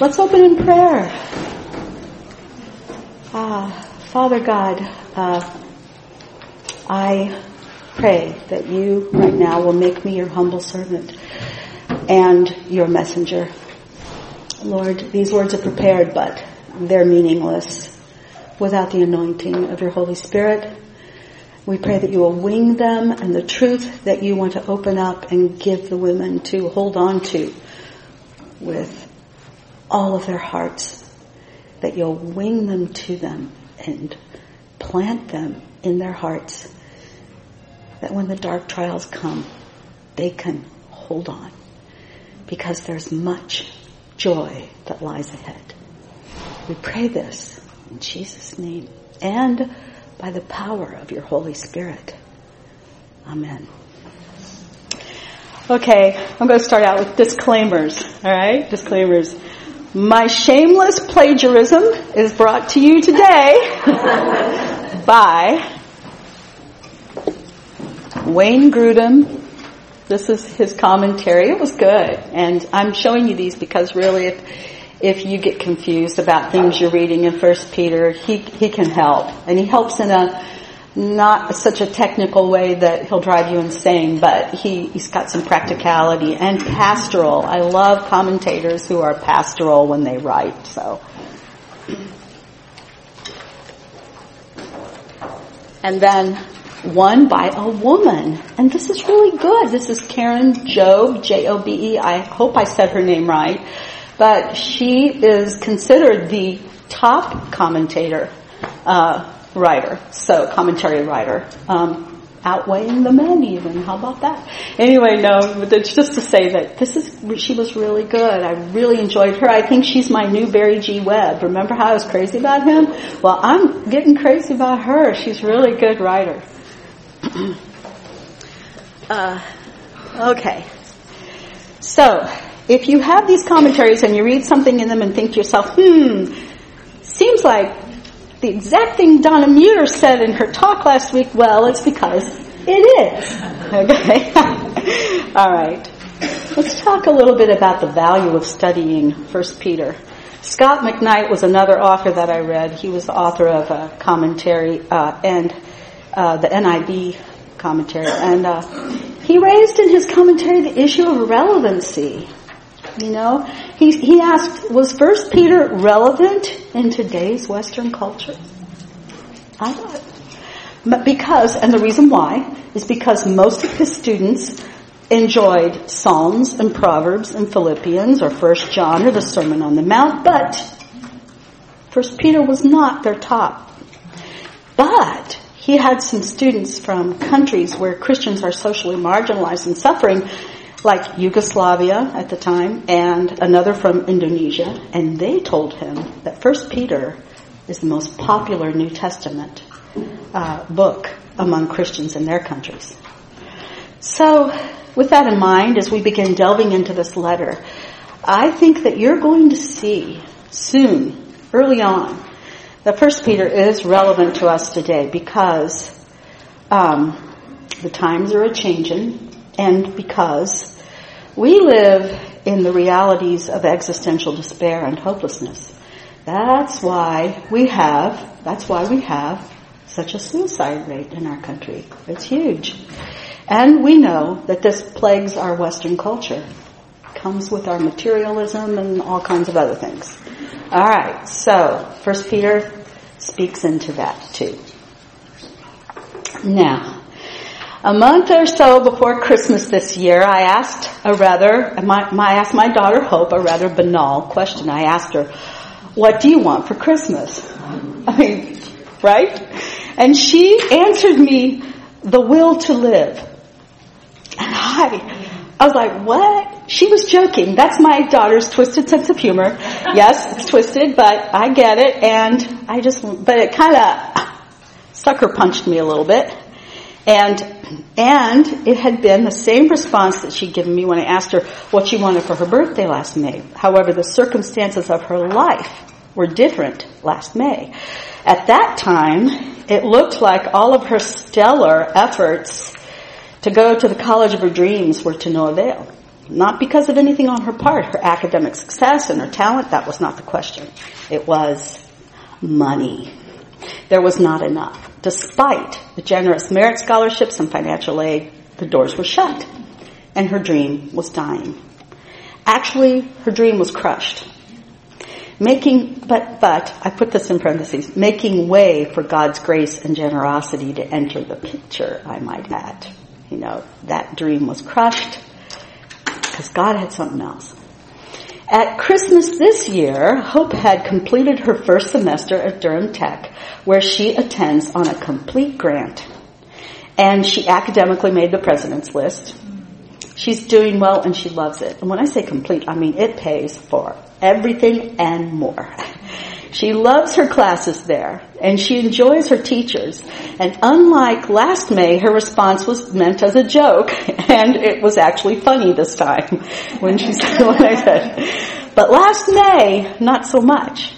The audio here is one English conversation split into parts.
Let's open in prayer. Ah, Father God, uh, I pray that you right now will make me your humble servant and your messenger. Lord, these words are prepared, but they're meaningless without the anointing of your Holy Spirit. We pray that you will wing them and the truth that you want to open up and give the women to hold on to with all of their hearts, that you'll wing them to them and plant them in their hearts, that when the dark trials come, they can hold on because there's much joy that lies ahead. We pray this in Jesus' name and by the power of your Holy Spirit. Amen. Okay, I'm going to start out with disclaimers. All right, disclaimers. My shameless plagiarism is brought to you today by Wayne Grudem. This is his commentary. It was good. And I'm showing you these because really if, if you get confused about things you're reading in First Peter, he, he can help. And he helps in a not such a technical way that he'll drive you insane, but he, he's got some practicality and pastoral. I love commentators who are pastoral when they write, so. And then one by a woman. And this is really good. This is Karen Jobe, J-O-B-E. I hope I said her name right. But she is considered the top commentator. Uh, writer, so commentary writer, um, outweighing the men even. How about that? Anyway, no, just to say that this is she was really good. I really enjoyed her. I think she's my new Barry G. Webb. Remember how I was crazy about him? Well, I'm getting crazy about her. She's really good writer. uh, okay, so if you have these commentaries and you read something in them and think to yourself, hmm, seems like the exact thing Donna Muir said in her talk last week, well, it's because it is. Okay? All right. Let's talk a little bit about the value of studying 1 Peter. Scot McKnight was another author that I read. He was the author of a commentary uh, and uh, the NIV commentary, and uh, he raised in his commentary the issue of relevancy. You know, he, he asked, was First Peter relevant in today's Western culture? I thought. Because, and the reason why, is because most of his students enjoyed Psalms and Proverbs and Philippians or First John or the Sermon on the Mount, but First Peter was not their top. But he had some students from countries where Christians are socially marginalized and suffering like Yugoslavia at the time and another from Indonesia, and they told him that First Peter is the most popular New Testament uh, book among Christians in their countries. So, with that in mind, as we begin delving into this letter, I think that you're going to see soon, early on, that First Peter is relevant to us today because um, the times are a changing, and because we live in the realities of existential despair and hopelessness. That's why we have, that's why we have such a suicide rate in our country. It's huge. And we know that this plagues our Western culture. It comes with our materialism and all kinds of other things. Alright, so, First Peter speaks into that too. Now, a month or so before Christmas this year, I asked a rather, my, my, I asked my daughter Hope a rather banal question. I asked her, what do you want for Christmas? I mean, right? And she answered me, the will to live. And I, I was like, what? She was joking. That's my daughter's twisted sense of humor. Yes, it's twisted, but I get it. And I just, but it kind of sucker punched me a little bit. And, and it had been the same response that she'd given me when I asked her what she wanted for her birthday last May. However, the circumstances of her life were different last May. At that time, it looked like all of her stellar efforts to go to the college of her dreams were to no avail. Not because of anything on her part, her academic success and her talent, that was not the question. It was money. There was not enough. Despite the generous merit scholarships and financial aid, the doors were shut. And her dream was dying. Actually, her dream was crushed. Making, but, but, I put this in parentheses, making way for God's grace and generosity to enter the picture, I might add. You know, that dream was crushed because God had something else. At Christmas this year, Hope had completed her first semester at Durham Tech, where she attends on a complete grant. And she academically made the president's list. She's doing well and she loves it. And when I say complete, I mean it pays for everything and more. She loves her classes there and she enjoys her teachers. And unlike last May, her response was meant as a joke and it was actually funny this time when she said what I said. But last May, not so much.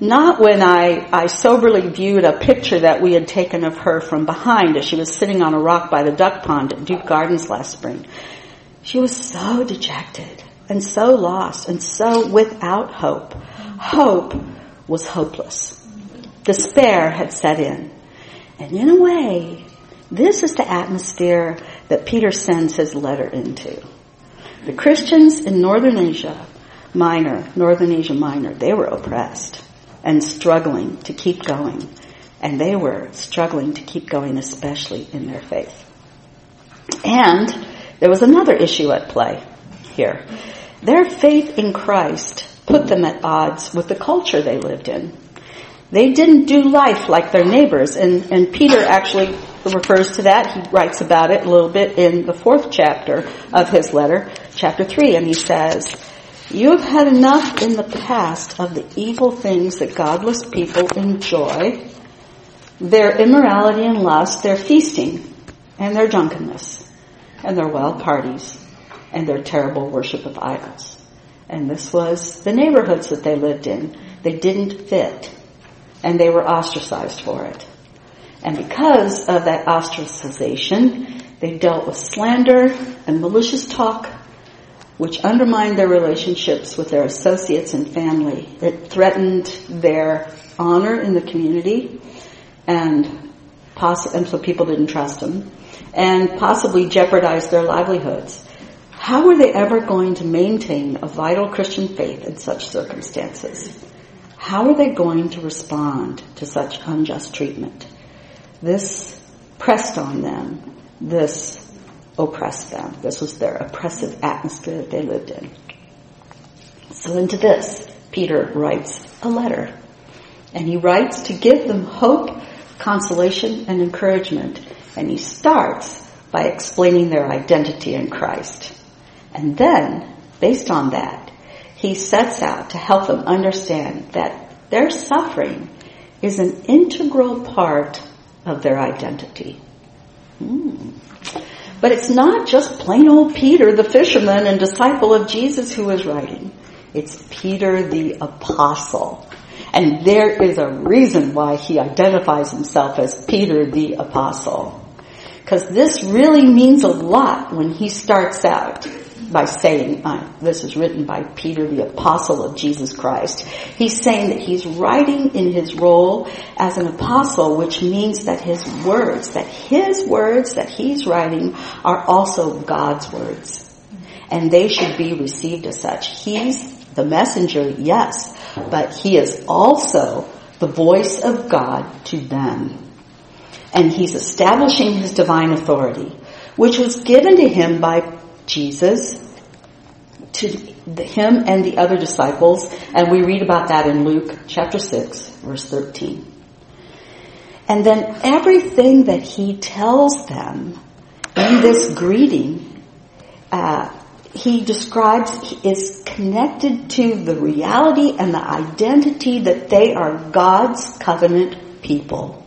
Not when I, I soberly viewed a picture that we had taken of her from behind as she was sitting on a rock by the duck pond at Duke Gardens last spring. She was so dejected and so lost and so without hope. Hope was hopeless. Despair had set in. And in a way, this is the atmosphere that Peter sends his letter into. The Christians in Northern Asia Minor, Northern Asia Minor, they were oppressed and struggling to keep going. And they were struggling to keep going, especially in their faith. And there was another issue at play here. Their faith in Christ put them at odds with the culture they lived in. They didn't do life like their neighbors, and, and Peter actually refers to that. He writes about it a little bit in the fourth chapter of his letter, chapter three, and he says, you have had enough in the past of the evil things that godless people enjoy, their immorality and lust, their feasting, and their drunkenness, and their wild parties, and their terrible worship of idols. And this was the neighborhoods that they lived in. They didn't fit. And they were ostracized for it. And because of that ostracization, they dealt with slander and malicious talk, which undermined their relationships with their associates and family. It threatened their honor in the community and, poss- and so people didn't trust them and possibly jeopardized their livelihoods. How were they ever going to maintain a vital Christian faith in such circumstances? How are they going to respond to such unjust treatment? This pressed on them. This oppressed them. This was their oppressive atmosphere that they lived in. So into this, Peter writes a letter. And he writes to give them hope, consolation, and encouragement. And he starts by explaining their identity in Christ. And then, based on that, he sets out to help them understand that their suffering is an integral part of their identity. Hmm. But it's not just plain old Peter, the fisherman and disciple of Jesus who is writing. It's Peter the apostle. And there is a reason why he identifies himself as Peter the apostle. Because this really means a lot when he starts out by saying, this is written by Peter, the apostle of Jesus Christ. He's saying that he's writing in his role as an apostle, which means that his words, that his words that he's writing are also God's words. And they should be received as such. He's the messenger, yes, but he is also the voice of God to them. And he's establishing his divine authority, which was given to him by Jesus to him and the other disciples, and we read about that in Luke chapter 6, verse 13. And then everything that he tells them in this greeting, uh, he describes is connected to the reality and the identity that they are God's covenant people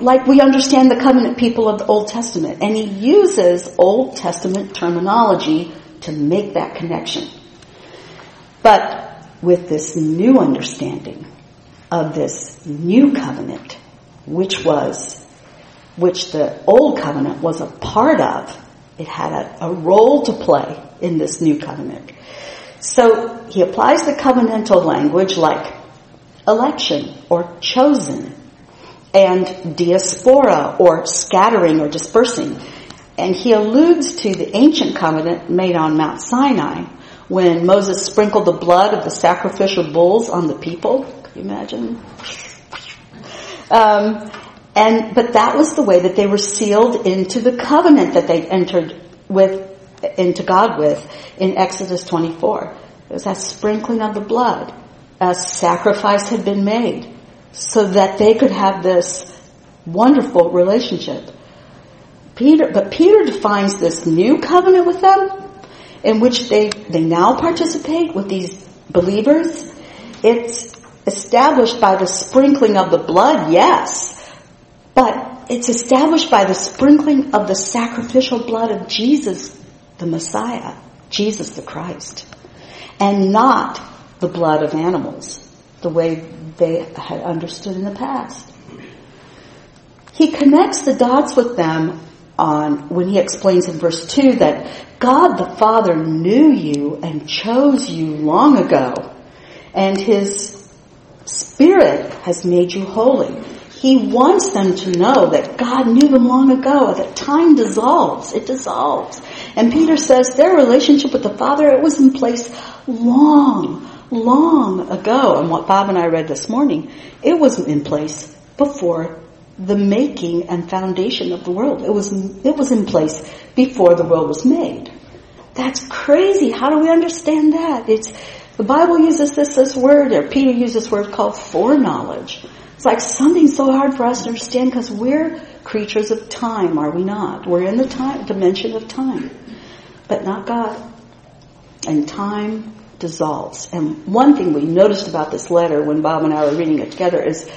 like we understand the covenant people of the Old Testament. And he uses Old Testament terminology to make that connection. But with this new understanding of this new covenant, which was, which the old covenant was a part of, It had a, a role to play in this new covenant. So he applies the covenantal language like election or chosen and diaspora or scattering or dispersing. And he alludes to the ancient covenant made on Mount Sinai when Moses sprinkled the blood of the sacrificial bulls on the people. Can you imagine? Um, and but that was the way that they were sealed into the covenant that they entered with into God with in Exodus 24. It was that sprinkling of the blood. A sacrifice had been made so that they could have this wonderful relationship. Peter, but Peter defines this new covenant with them in which they, they now participate with these believers. It's established by the sprinkling of the blood, yes, but it's established by the sprinkling of the sacrificial blood of Jesus, the Messiah, Jesus the Christ, and not the blood of animals, the way they had understood in the past. He connects the dots with them on when he explains in verse 2 that God the Father knew you and chose you long ago and his spirit has made you holy. He wants them to know that God knew them long ago, that time dissolves, it dissolves. And Peter says their relationship with the Father, it was in place long, long ago. And what Bob and I read this morning, it was in place before the making and foundation of the world. It was, it was in place before the world was made. That's crazy. How do we understand that? It's, the Bible uses this, this word, or Peter uses this word called foreknowledge. It's like something so hard for us to understand because we're creatures of time, are we not? We're in the time, dimension of time. But not God. And time dissolves. And one thing we noticed about this letter when Bob and I were reading it together is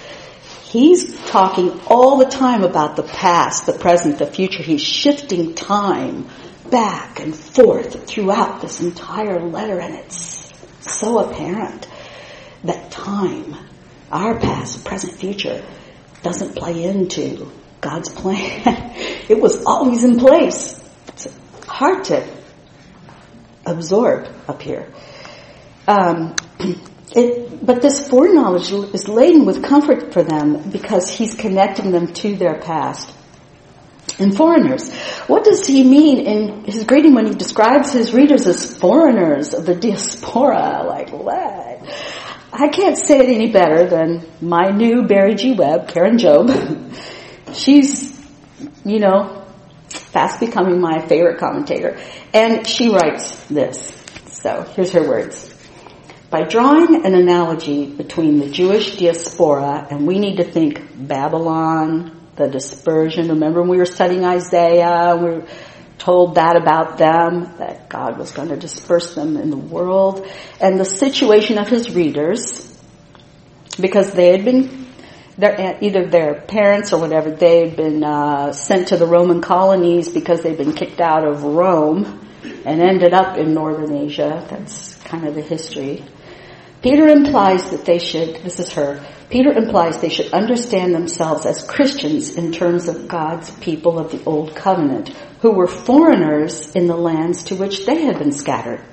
He's talking all the time about the past, the present, the future. He's shifting time back and forth throughout this entire letter and it's so apparent that time, our past, present, future, doesn't play into God's plan. it was always in place. It's hard to absorb up here. Um, it, but this foreknowledge is laden with comfort for them because he's connecting them to their past. And foreigners. What does he mean in his greeting when he describes his readers as foreigners of the diaspora? Like what? I can't say it any better than my new Barry G. Webb, Karen Jobe. She's, you know, fast becoming my favorite commentator. And she writes this. So here's her words. By drawing an analogy between the Jewish diaspora, and we need to think Babylon, the dispersion. Remember when we were studying Isaiah, we were told that about them, that God was going to disperse them in the world, and the situation of his readers, because they had been, their, either their parents or whatever, they had been uh, sent to the Roman colonies because they'd been kicked out of Rome and ended up in northern Asia. That's kind of the history. Peter implies that they should, this is her, Peter implies they should understand themselves as Christians in terms of God's people of the Old Covenant, who were foreigners in the lands to which they had been scattered.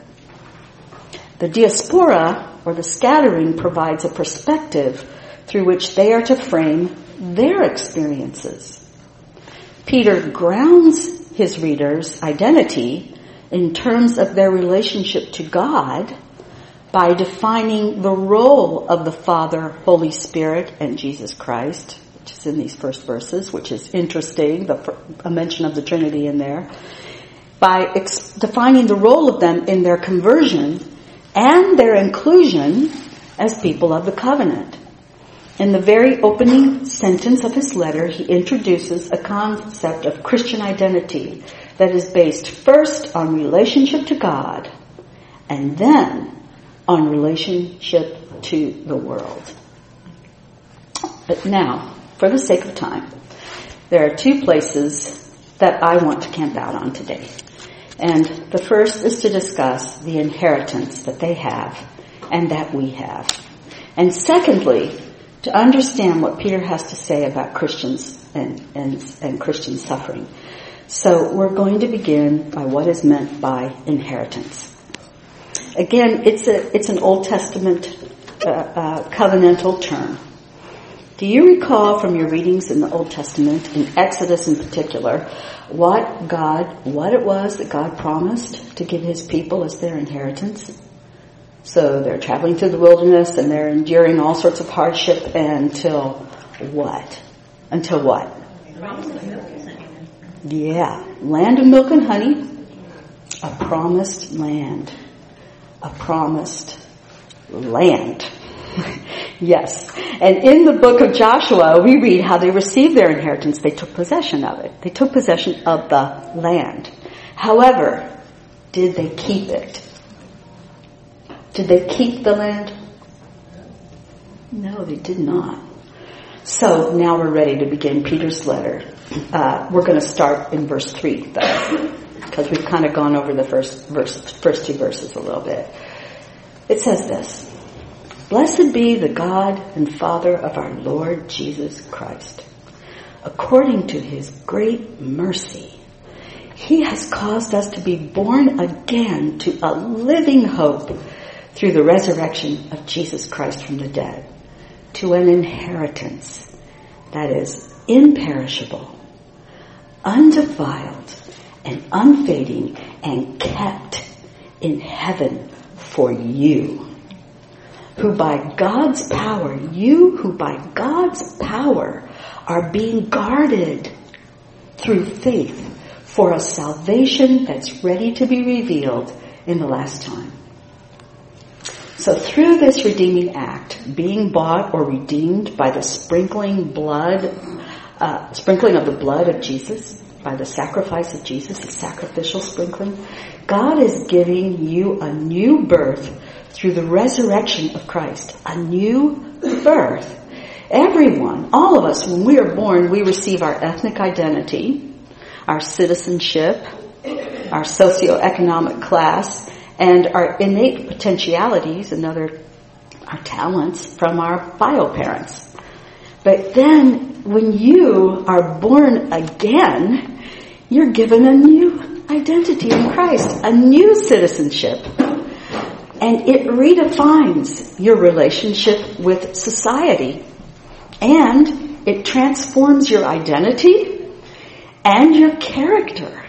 The diaspora, or the scattering, provides a perspective through which they are to frame their experiences. Peter grounds his readers' identity in terms of their relationship to God by defining the role of the Father, Holy Spirit, and Jesus Christ, which is in these first verses, which is interesting, the, a mention of the Trinity in there, by ex- defining the role of them in their conversion and their inclusion as people of the covenant. In the very opening sentence of his letter, he introduces a concept of Christian identity that is based first on relationship to God and then on relationship to the world. But now, for the sake of time, there are two places that I want to camp out on today. And the first is to discuss the inheritance that they have and that we have. And secondly, to understand what Peter has to say about Christians and, and, and Christian suffering. So we're going to begin by what is meant by inheritance. Again, it's a it's an Old Testament uh, uh, covenantal term. Do you recall from your readings in the Old Testament, in Exodus in particular, what God, what it was that God promised to give His people as their inheritance? So they're traveling through the wilderness and they're enduring all sorts of hardship until what? Until what? Yeah, land of milk and honey, a promised land, a promised land. yes. And in the book of Joshua, we read how they received their inheritance. They took possession of it. They took possession of the land. However, did they keep it? Did they keep the land? No, they did not. So now we're ready to begin Peter's letter. Uh, we're going to start in verse 3, though, because we've kind of gone over the first, verse, first two verses a little bit. It says this Blessed be the God and Father of our Lord Jesus Christ. According to his great mercy, he has caused us to be born again to a living hope through the resurrection of Jesus Christ from the dead, to an inheritance that is imperishable, undefiled, and unfading, and kept in heaven for you who by God's power, you who by God's power are being guarded through faith for a salvation that's ready to be revealed in the last time. So through this redeeming act, being bought or redeemed by the sprinkling blood, uh, sprinkling of the blood of Jesus, by the sacrifice of Jesus, the sacrificial sprinkling, God is giving you a new birth through the resurrection of Christ, a new birth. Everyone, all of us, when we are born, we receive our ethnic identity, our citizenship, our socioeconomic class, and our innate potentialities and other our talents from our bio parents. But then when you are born again, you're given a new identity in Christ, a new citizenship. And it redefines your relationship with society. And it transforms your identity and your character.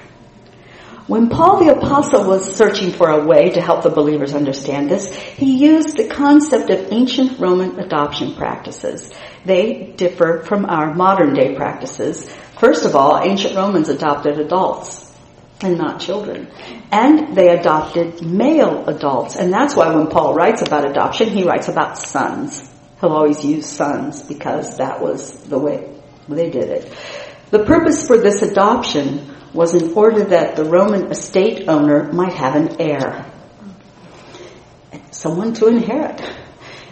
When Paul the apostle was searching for a way to help the believers understand this, he used the concept of ancient Roman adoption practices. They differ from our modern day practices. First of all, ancient Romans adopted adults and not children. And they adopted male adults. And that's why when Paul writes about adoption, he writes about sons. He'll always use sons because that was the way they did it. The purpose for this adoption was in order that the Roman estate owner might have an heir. Someone to inherit.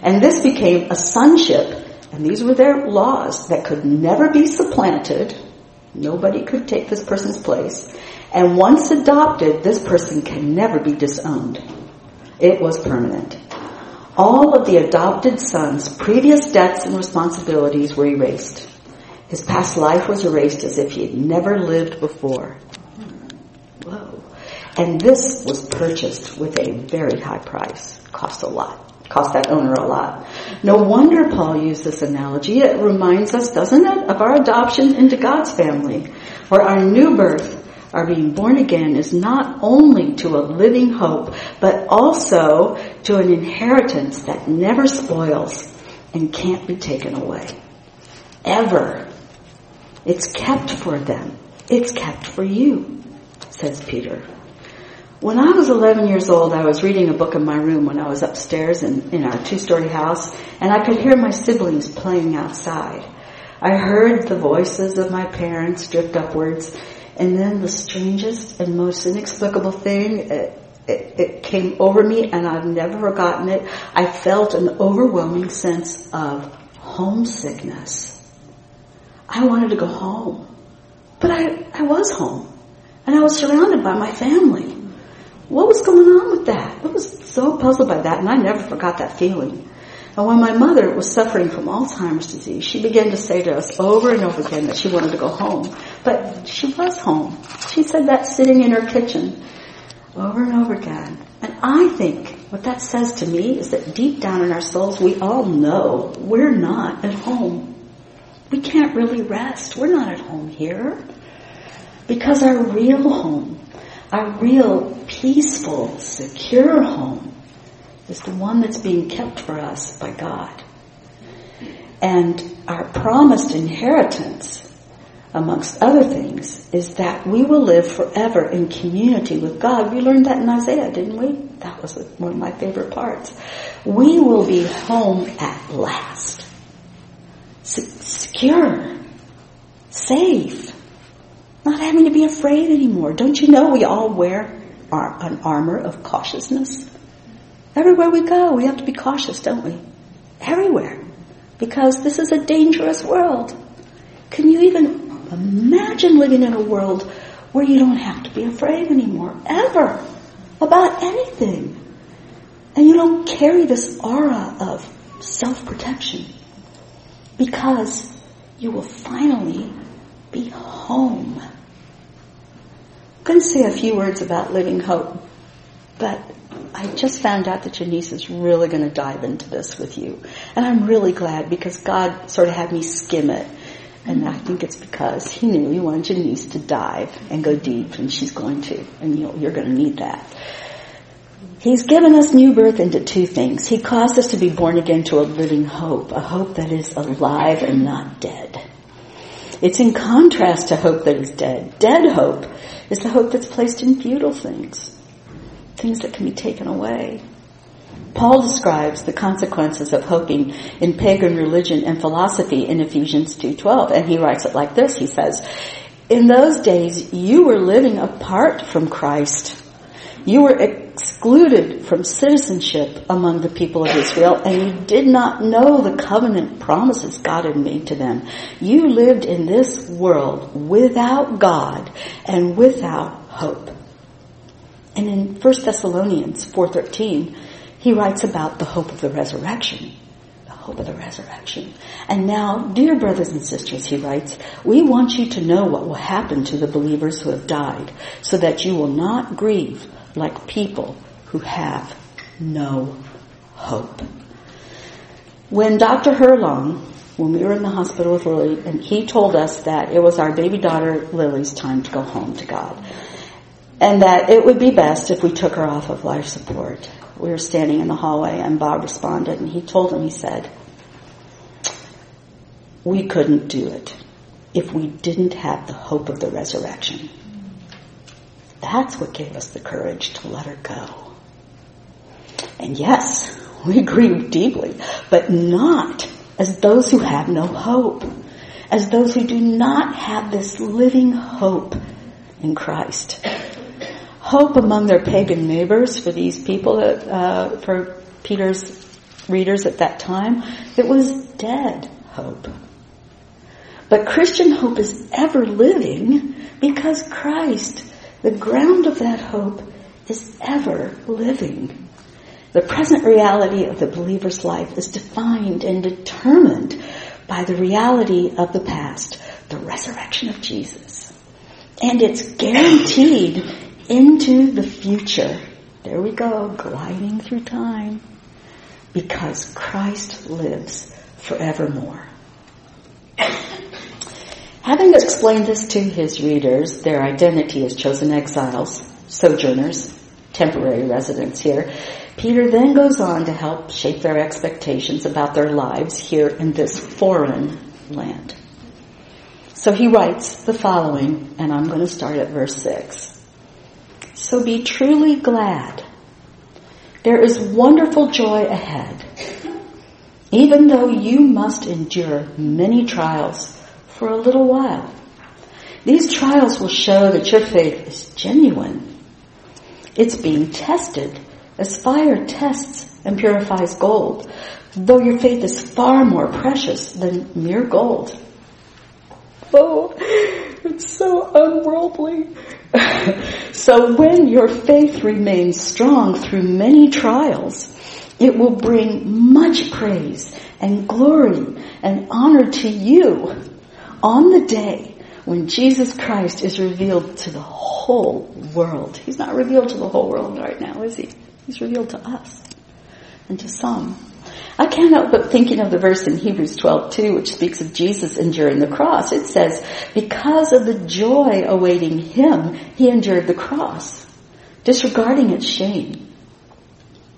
And this became a sonship, and these were their laws that could never be supplanted. Nobody could take this person's place. And once adopted, this person can never be disowned. It was permanent. All of the adopted son's previous debts and responsibilities were erased. His past life was erased as if he had never lived before. Whoa. And this was purchased with a very high price. Cost a lot. Cost that owner a lot. No wonder Paul used this analogy. It reminds us, doesn't it, of our adoption into God's family, or our new birth our being born again is not only to a living hope, but also to an inheritance that never spoils and can't be taken away. Ever. It's kept for them. It's kept for you, says Peter. When I was 11 years old, I was reading a book in my room when I was upstairs in, in our two-story house, and I could hear my siblings playing outside. I heard the voices of my parents drift upwards, and then the strangest and most inexplicable thing, it, it, it, came over me and I've never forgotten it. I felt an overwhelming sense of homesickness. I wanted to go home. But I, I was home. And I was surrounded by my family. What was going on with that? I was so puzzled by that and I never forgot that feeling. And when my mother was suffering from Alzheimer's disease, she began to say to us over and over again that she wanted to go home. But she was home. She said that sitting in her kitchen over and over again. And I think what that says to me is that deep down in our souls, we all know we're not at home. We can't really rest. We're not at home here. Because our real home, our real peaceful, secure home, is the one that's being kept for us by God. And our promised inheritance, amongst other things, is that we will live forever in community with God. We learned that in Isaiah, didn't we? That was one of my favorite parts. We will be home at last. secure. Safe. Not having to be afraid anymore. Don't you know we all wear an armor of cautiousness? Everywhere we go, we have to be cautious, don't we? Everywhere. Because this is a dangerous world. Can you even imagine living in a world where you don't have to be afraid anymore? Ever. About anything. And you don't carry this aura of self-protection. Because you will finally be home. Going to say a few words about living hope, but I just found out that Janice is really going to dive into this with you. And I'm really glad because God sort of had me skim it. And I think it's because He knew He wanted Janice to dive and go deep, and she's going to. And you you're going to need that. He's given us new birth into two things. He caused us to be born again to a living hope, a hope that is alive and not dead. It's in contrast to hope that is dead. Dead hope is the hope that's placed in futile things things that can be taken away. Paul describes the consequences of hoping in pagan religion and philosophy in Ephesians 2.12, and he writes it like this. He says, In those days you were living apart from Christ. You were excluded from citizenship among the people of Israel, and you did not know the covenant promises God had made to them. You lived in this world without God and without hope. And in 1 Thessalonians 4.13, he writes about the hope of the resurrection. The hope of the resurrection. And now, dear brothers and sisters, he writes, we want you to know what will happen to the believers who have died, so that you will not grieve like people who have no hope. When Dr. Herlong, when we were in the hospital with Lily, and he told us that it was our baby daughter Lily's time to go home to God and that it would be best if we took her off of life support. We were standing in the hallway and Bob responded and he told him, he said, we couldn't do it if we didn't have the hope of the resurrection. That's what gave us the courage to let her go. And yes, we grieve deeply, but not as those who have no hope, as those who do not have this living hope in Christ hope among their pagan neighbors for these people, that, uh, for Peter's readers at that time. It was dead hope. But Christian hope is ever living because Christ, the ground of that hope, is ever living. The present reality of the believer's life is defined and determined by the reality of the past, the resurrection of Jesus. And it's guaranteed into the future. There we go, gliding through time. Because Christ lives forevermore. Having explained this to his readers, their identity as chosen exiles, sojourners, temporary residents here, Peter then goes on to help shape their expectations about their lives here in this foreign land. So he writes the following, and I'm going to start at verse 6. So be truly glad. There is wonderful joy ahead, even though you must endure many trials for a little while. These trials will show that your faith is genuine. It's being tested as fire tests and purifies gold, though your faith is far more precious than mere gold. Oh, it's so unworldly. so when your faith remains strong through many trials, It will bring much praise and glory and honor to you on the day when Jesus Christ is revealed to the whole world. He's not revealed to the whole world right now, is he? He's revealed to us and to some. I can't help but thinking of the verse in Hebrews 12, 2, which speaks of Jesus enduring the cross. It says, because of the joy awaiting him, he endured the cross, disregarding its shame.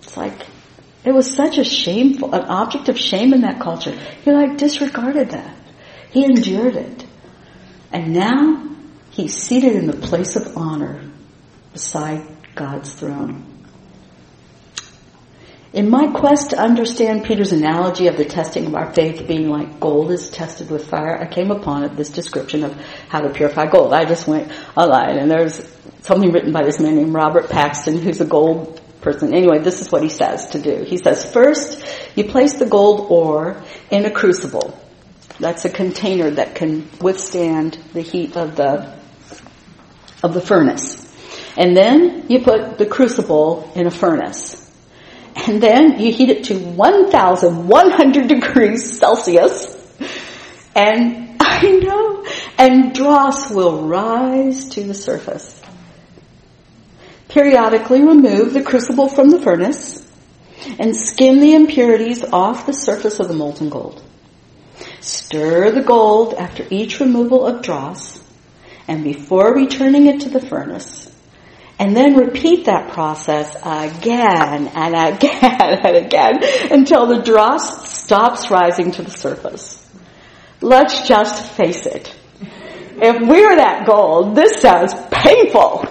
It's like, it was such a shameful, an object of shame in that culture. He like disregarded that. He endured it. And now he's seated in the place of honor beside God's throne. In my quest to understand Peter's analogy of the testing of our faith being like gold is tested with fire, I came upon this description of how to purify gold. I just went online and there's something written by this man named Robert Paxton who's a gold person. Anyway, this is what he says to do. He says, first, you place the gold ore in a crucible. That's a container that can withstand the heat of the, of the furnace. And then you put the crucible in a furnace. And then you heat it to 1,100 degrees Celsius. And I know, and dross will rise to the surface. Periodically remove the crucible from the furnace and skim the impurities off the surface of the molten gold. Stir the gold after each removal of dross and before returning it to the furnace. And then repeat that process again and again and again until the dross stops rising to the surface. Let's just face it. If we're that gold, this sounds painful.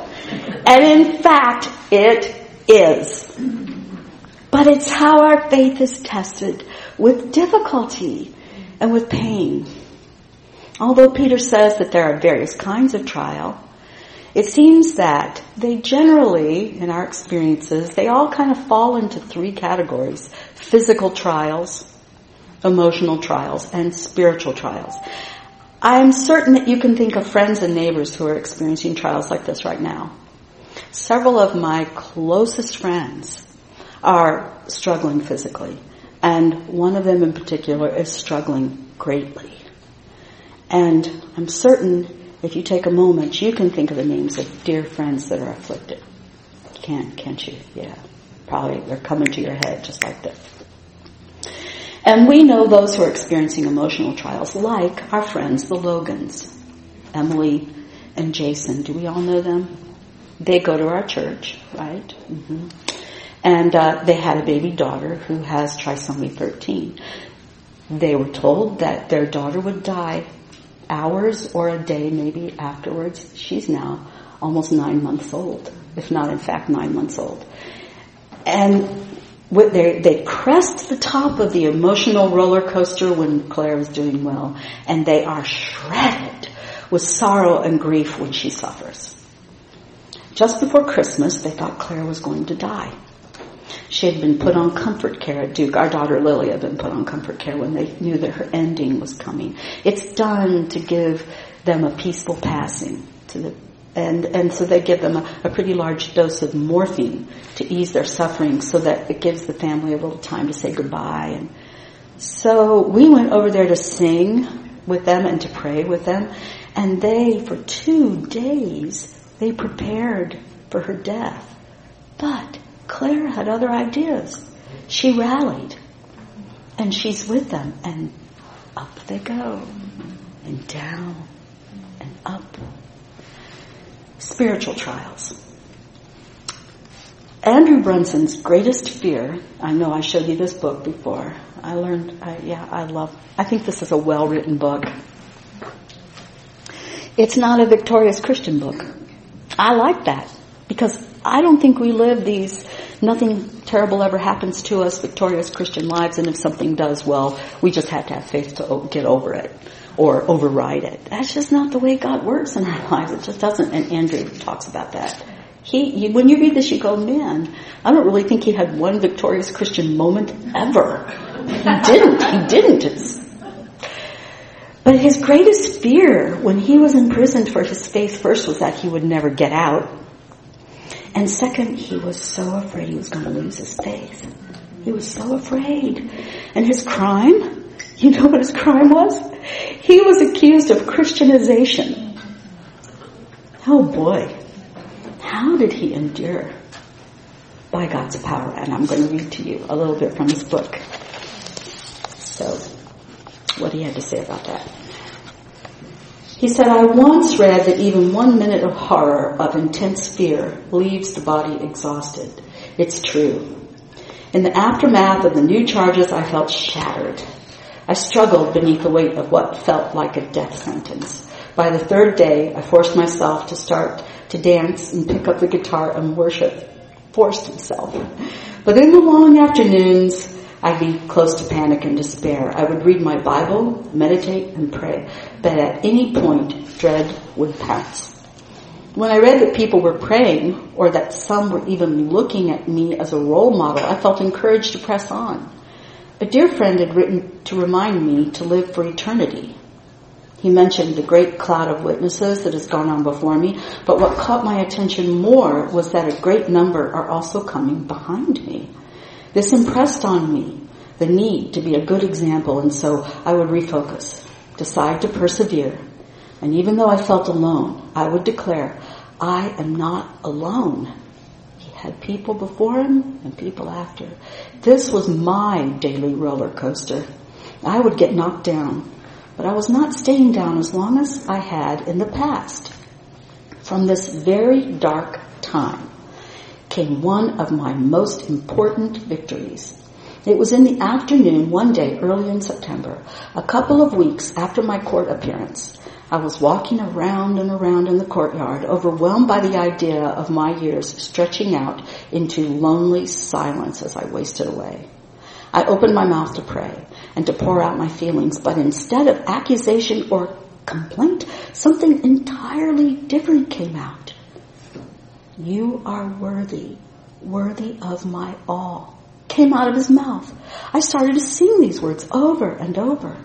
And in fact, it is. But it's how our faith is tested with difficulty and with pain. Although Peter says that there are various kinds of trial, it seems that they generally, in our experiences, they all kind of fall into three categories. Physical trials, emotional trials, and spiritual trials. I am certain that you can think of friends and neighbors who are experiencing trials like this right now. Several of my closest friends are struggling physically, and one of them in particular is struggling greatly. And I'm certain if you take a moment, you can think of the names of dear friends that are afflicted. Can, can't you? Yeah. Probably they're coming to your head just like this. And we know those who are experiencing emotional trials, like our friends, the Logans, Emily and Jason. Do we all know them? They go to our church, right? Mm-hmm. And uh, they had a baby daughter who has trisomy 13. They were told that their daughter would die hours or a day maybe afterwards. She's now almost nine months old, if not in fact nine months old. And they, they crest the top of the emotional roller coaster when Claire is doing well, and they are shredded with sorrow and grief when she suffers. Just before Christmas, they thought Claire was going to die. She had been put on comfort care at Duke. Our daughter Lily had been put on comfort care when they knew that her ending was coming. It's done to give them a peaceful passing to the and and so they give them a, a, pretty large dose of morphine to ease their suffering so that it gives the family a little time to say goodbye and so we went over there to sing with them and to pray with them and they for two days they prepared for her death but claire had other ideas she rallied and she's with them and up they go and down and up spiritual trials. Andrew Brunson's greatest fear, I know I showed you this book before. I learned, I, yeah, I love, I think this is a well written book. It's not a victorious Christian book. I like that because I don't think we live these nothing terrible ever happens to us victorious Christian lives and if something does well, we just have to have faith to get over it or override it. That's just not the way God works in our lives. It just doesn't. And Andrew talks about that. He, when you read this, you go, man, I don't really think he had one victorious Christian moment ever. He didn't. He didn't. It's, but his greatest fear when he was imprisoned for his faith first was that he would never get out. And second, he was so afraid he was going to lose his faith. He was so afraid. And his crime, you know what his crime was? He was accused of Christianization. Oh boy. How did he endure? By God's power. And I'm going to read to you a little bit from his book. So, what he had to say about that. He said, I once read that even one minute of horror, of intense fear, leaves the body exhausted. It's true. In the aftermath of the new charges, I felt shattered. I struggled beneath the weight of what felt like a death sentence. By the third day, I forced myself to start to dance and pick up the guitar and worship. Forced myself. But in the long afternoons, I'd be close to panic and despair. I would read my Bible, meditate, and pray. But at any point, dread would pounce. When I read that people were praying, or that some were even looking at me as a role model, I felt encouraged to press on. A dear friend had written to remind me to live for eternity. He mentioned the great cloud of witnesses that has gone on before me, but what caught my attention more was that a great number are also coming behind me. This impressed on me the need to be a good example, and so I would refocus, decide to persevere. And even though I felt alone, I would declare, I am not alone. He had people before him and people after. This was my daily roller coaster. I would get knocked down, but I was not staying down as long as I had in the past. From this very dark time, came one of my most important victories. It was in the afternoon one day early in September, a couple of weeks after my court appearance. I was walking around and around in the courtyard, overwhelmed by the idea of my years stretching out into lonely silence as I wasted away. I opened my mouth to pray and to pour out my feelings, but instead of accusation or complaint, something entirely different came out. You are worthy, worthy of my all. Came out of his mouth. I started to sing these words over and over.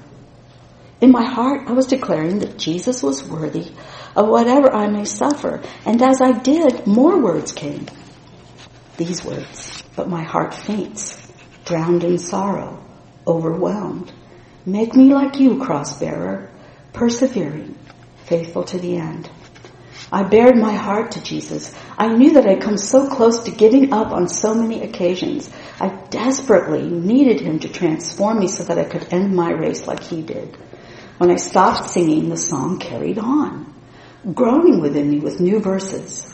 In my heart, I was declaring that Jesus was worthy of whatever I may suffer. And as I did, more words came. These words, but my heart faints, drowned in sorrow, overwhelmed. Make me like you, cross bearer, persevering, faithful to the end. I bared my heart to Jesus. I knew that I'd come so close to giving up on so many occasions. I desperately needed him to transform me so that I could end my race like he did. When I stopped singing, the song carried on, growing within me with new verses.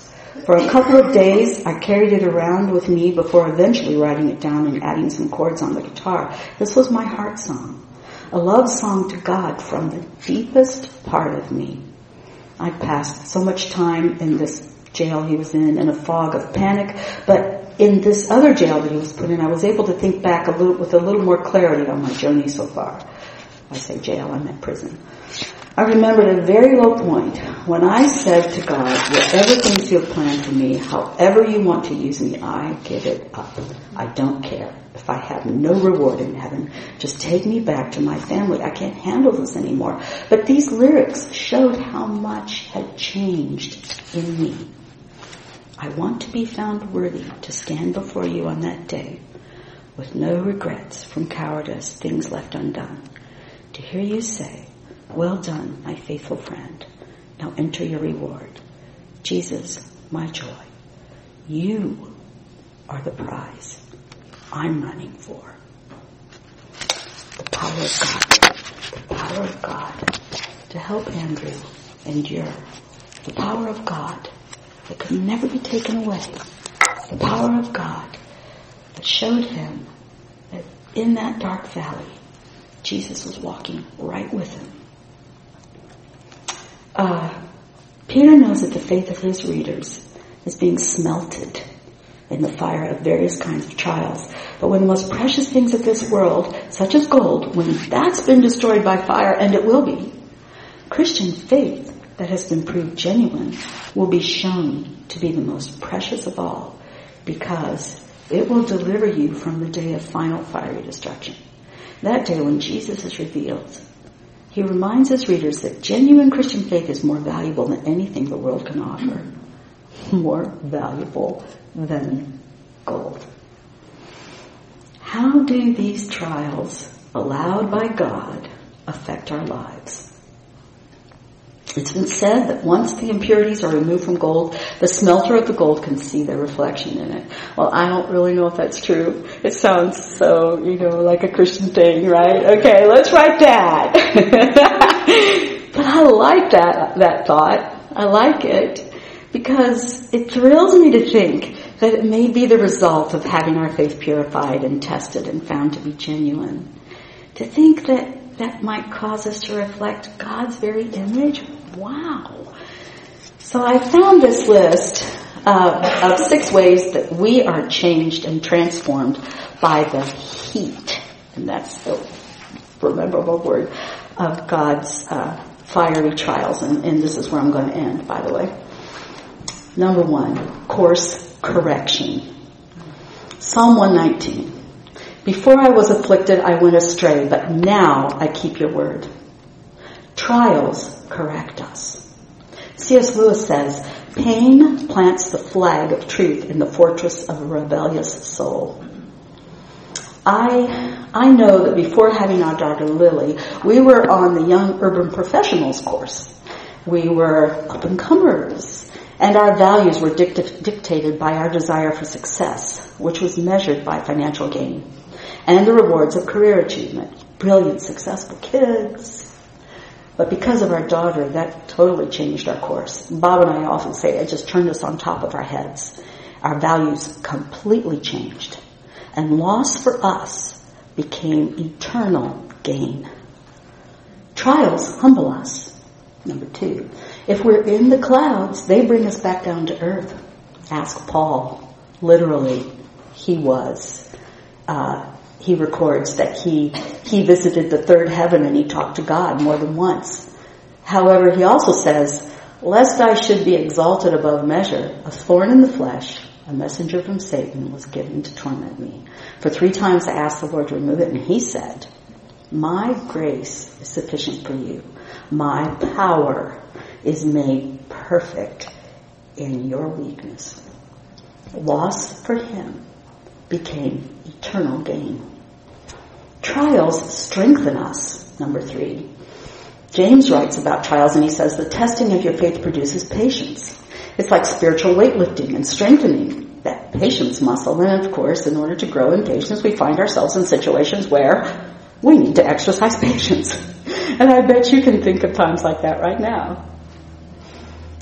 For a couple of days, I carried it around with me before eventually writing it down and adding some chords on the guitar. This was my heart song, a love song to God from the deepest part of me. I passed so much time in this jail he was in in a fog of panic, but in this other jail that he was put in, I was able to think back a little, with a little more clarity on my journey so far. I say jail, I meant prison. I remember at a very low point when I said to God, whatever things you have planned for me, however you want to use me, I give it up. I don't care if I have no reward in heaven. Just take me back to my family. I can't handle this anymore. But these lyrics showed how much had changed in me. I want to be found worthy to stand before you on that day with no regrets from cowardice, things left undone. To hear you say, well done, my faithful friend. Now enter your reward. Jesus, my joy. You are the prize I'm running for. The power of God. The power of God to help Andrew endure. The power of God that could never be taken away. The power of God that showed him that in that dark valley, Jesus was walking right with him. Uh, Peter knows that the faith of his readers is being smelted in the fire of various kinds of trials. But when the most precious things of this world, such as gold, when that's been destroyed by fire, and it will be, Christian faith that has been proved genuine will be shown to be the most precious of all because it will deliver you from the day of final fiery destruction. That day when Jesus is revealed, he reminds his readers that genuine Christian faith is more valuable than anything the world can offer. More valuable than gold. How do these trials allowed by God affect our lives? It's been said that once the impurities are removed from gold, the smelter of the gold can see their reflection in it. Well, I don't really know if that's true. It sounds so, you know, like a Christian thing, right? Okay, let's write that. but I like that, that thought. I like it because it thrills me to think that it may be the result of having our faith purified and tested and found to be genuine. To think that that might cause us to reflect God's very image wow. So I found this list uh, of six ways that we are changed and transformed by the heat, and that's the rememberable word of God's uh, fiery trials, and, and this is where I'm going to end, by the way. Number one, course correction. Psalm 119. Before I was afflicted, I went astray, but now I keep your word. Trials correct us. C.S. Lewis says, pain plants the flag of truth in the fortress of a rebellious soul. I, I know that before having our daughter Lily, we were on the Young Urban Professionals course. We were up and comers, and our values were dict- dictated by our desire for success, which was measured by financial gain, and the rewards of career achievement. Brilliant, successful kids, but because of our daughter, that totally changed our course. Bob and I often say it just turned us on top of our heads. Our values completely changed. And loss for us became eternal gain. Trials humble us. Number two, if we're in the clouds, they bring us back down to earth. Ask Paul. Literally, he was uh, he records that he, he visited the third heaven and he talked to God more than once. However, he also says, lest I should be exalted above measure, a thorn in the flesh, a messenger from Satan was given to torment me. For three times I asked the Lord to remove it and he said, my grace is sufficient for you. My power is made perfect in your weakness. Loss for him became eternal gain. Trials strengthen us, number three. James writes about trials and he says the testing of your faith produces patience. It's like spiritual weightlifting and strengthening that patience muscle. And of course, in order to grow in patience, we find ourselves in situations where we need to exercise patience. And I bet you can think of times like that right now.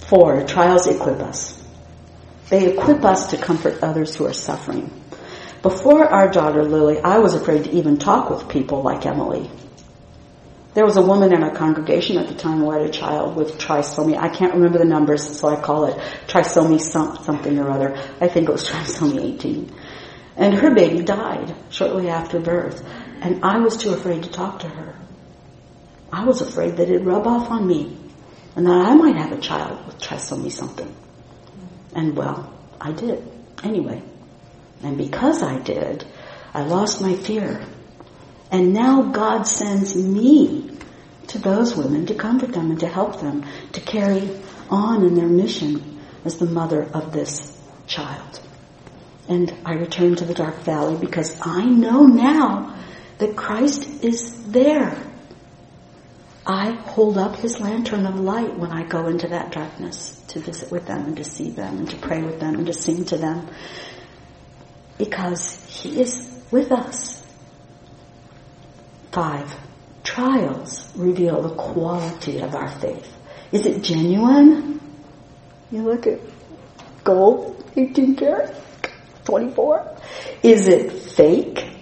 Four, trials equip us. They equip us to comfort others who are suffering. Before our daughter Lily, I was afraid to even talk with people like Emily. There was a woman in our congregation at the time who had a child with trisomy. I can't remember the numbers, so I call it trisomy something or other. I think it was trisomy 18. And her baby died shortly after birth. And I was too afraid to talk to her. I was afraid that it'd rub off on me and that I might have a child with trisomy something. And well, I did. Anyway. And because I did, I lost my fear. And now God sends me to those women to comfort them and to help them to carry on in their mission as the mother of this child. And I return to the dark valley because I know now that Christ is there. I hold up his lantern of light when I go into that darkness to visit with them and to see them and to pray with them and to sing to them because He is with us. Five, trials reveal the quality of our faith. Is it genuine? You look at gold, 18 karat, 24. Is it fake?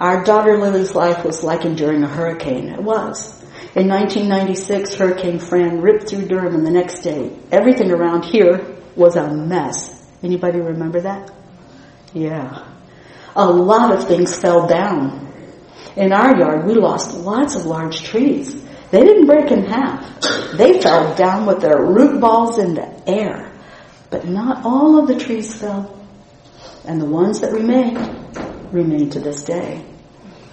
Our daughter Lily's life was like enduring a hurricane. It was. In 1996, Hurricane Fran ripped through Durham and the next day, everything around here was a mess. Anybody remember that? Yeah. A lot of things fell down. In our yard, we lost lots of large trees. They didn't break in half. They fell down with their root balls in the air. But not all of the trees fell. And the ones that remained, remain to this day.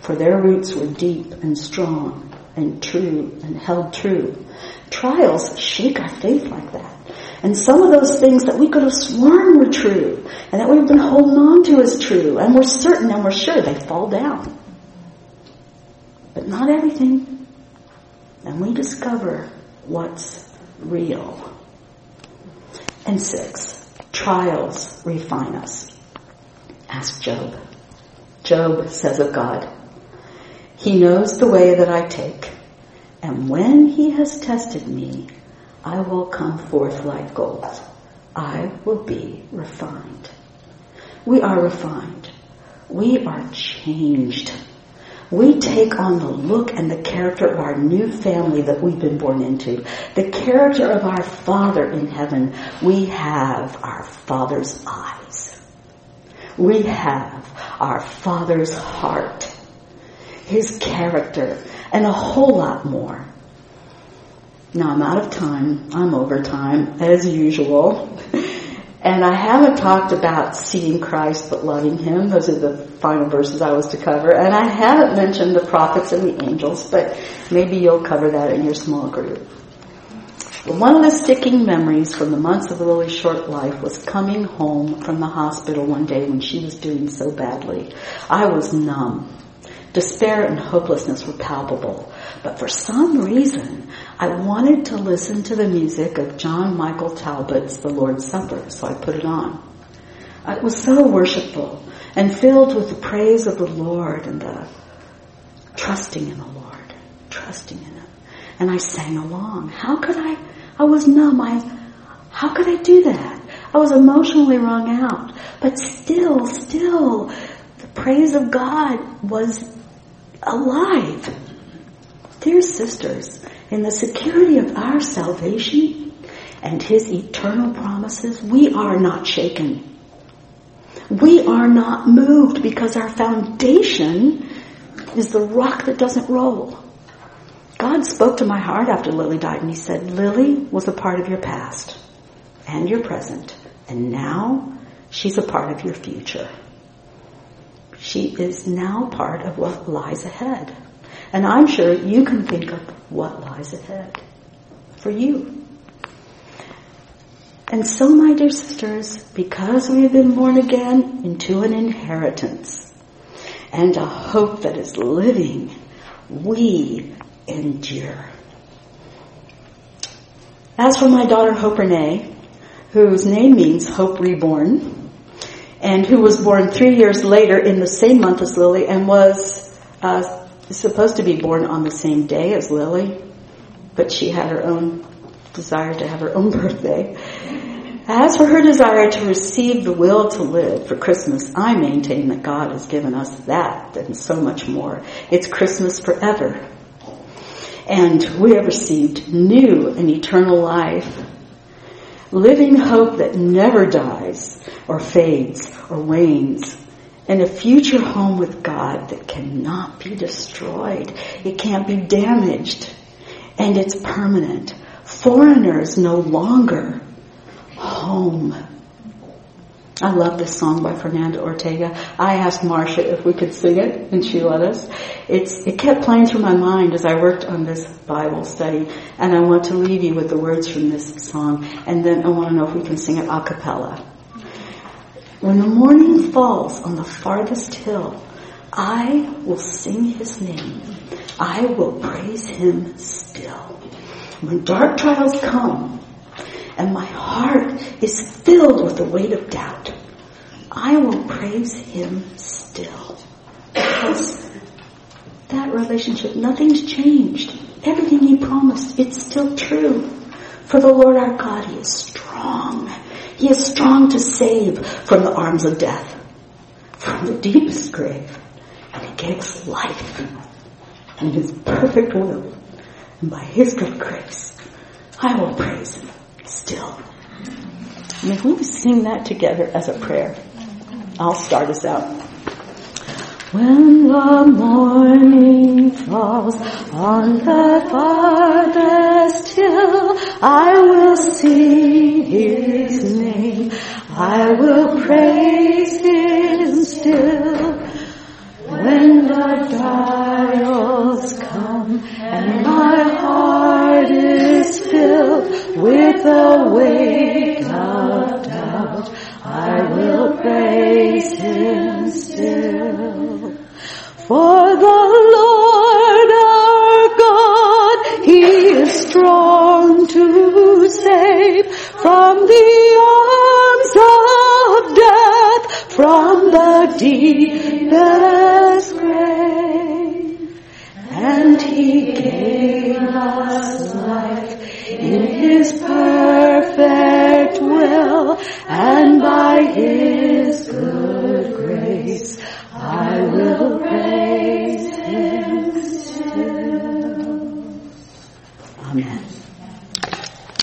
For their roots were deep and strong and true and held true. Trials shake our faith like that. And some of those things that we could have sworn were true and that we've been holding on to as true and we're certain and we're sure they fall down. But not everything. And we discover what's real. And six, trials refine us. Ask Job. Job says of God, He knows the way that I take, and when He has tested me, I will come forth like gold. I will be refined. We are refined. We are changed. We take on the look and the character of our new family that we've been born into. The character of our Father in heaven. We have our Father's eyes. We have our Father's heart. His character and a whole lot more. Now I'm out of time. I'm over time as usual. And I haven't talked about seeing Christ but loving Him. Those are the final verses I was to cover. And I haven't mentioned the prophets and the angels, but maybe you'll cover that in your small group. One of the sticking memories from the months of Lily's short life was coming home from the hospital one day when she was doing so badly. I was numb. Despair and hopelessness were palpable. But for some reason, I wanted to listen to the music of John Michael Talbot's The Lord's Supper, so I put it on. Uh, it was so worshipful and filled with the praise of the Lord and the trusting in the Lord, trusting in Him. And I sang along. How could I? I was numb. I, how could I do that? I was emotionally wrung out. But still, still, the praise of God was alive. Dear sisters, in the security of our salvation and His eternal promises, we are not shaken. We are not moved because our foundation is the rock that doesn't roll. God spoke to my heart after Lily died and He said, Lily was a part of your past and your present, and now she's a part of your future. She is now part of what lies ahead. And I'm sure you can think of what lies ahead for you. And so, my dear sisters, because we have been born again into an inheritance and a hope that is living, we endure. As for my daughter Hope Renee, whose name means Hope Reborn, and who was born three years later in the same month as Lily and was uh, supposed to be born on the same day as Lily, but she had her own desire to have her own birthday. As for her desire to receive the will to live for Christmas, I maintain that God has given us that and so much more. It's Christmas forever. And we have received new and eternal life. Living hope that never dies or fades or wanes and a future home with God that cannot be destroyed. It can't be damaged. And it's permanent. Foreigners no longer home. I love this song by Fernando Ortega. I asked Marcia if we could sing it, and she let us. It's, it kept playing through my mind as I worked on this Bible study, and I want to leave you with the words from this song, and then I want to know if we can sing it a cappella. When the morning falls on the farthest hill, I will sing his name. I will praise him still. When dark trials come and my heart is filled with the weight of doubt, I will praise him still. Because that relationship, nothing's changed. Everything he promised, it's still true. For the Lord our God, he is strong he is strong to save from the arms of death, from the deepest grave, and he gives life in his perfect will. And by his good grace, I will praise him still. And if we sing that together as a prayer, I'll start us out. When the morning falls on the farthest hill, I will sing his name. I will praise him still. When the trials come and my heart is filled with the weight of doubt, I will praise Him still. For the Lord our God, He is strong to save from the arms of death, from the deepest grave. And He gave us life in His perfect will, and by His good grace I will praise Him still. Amen.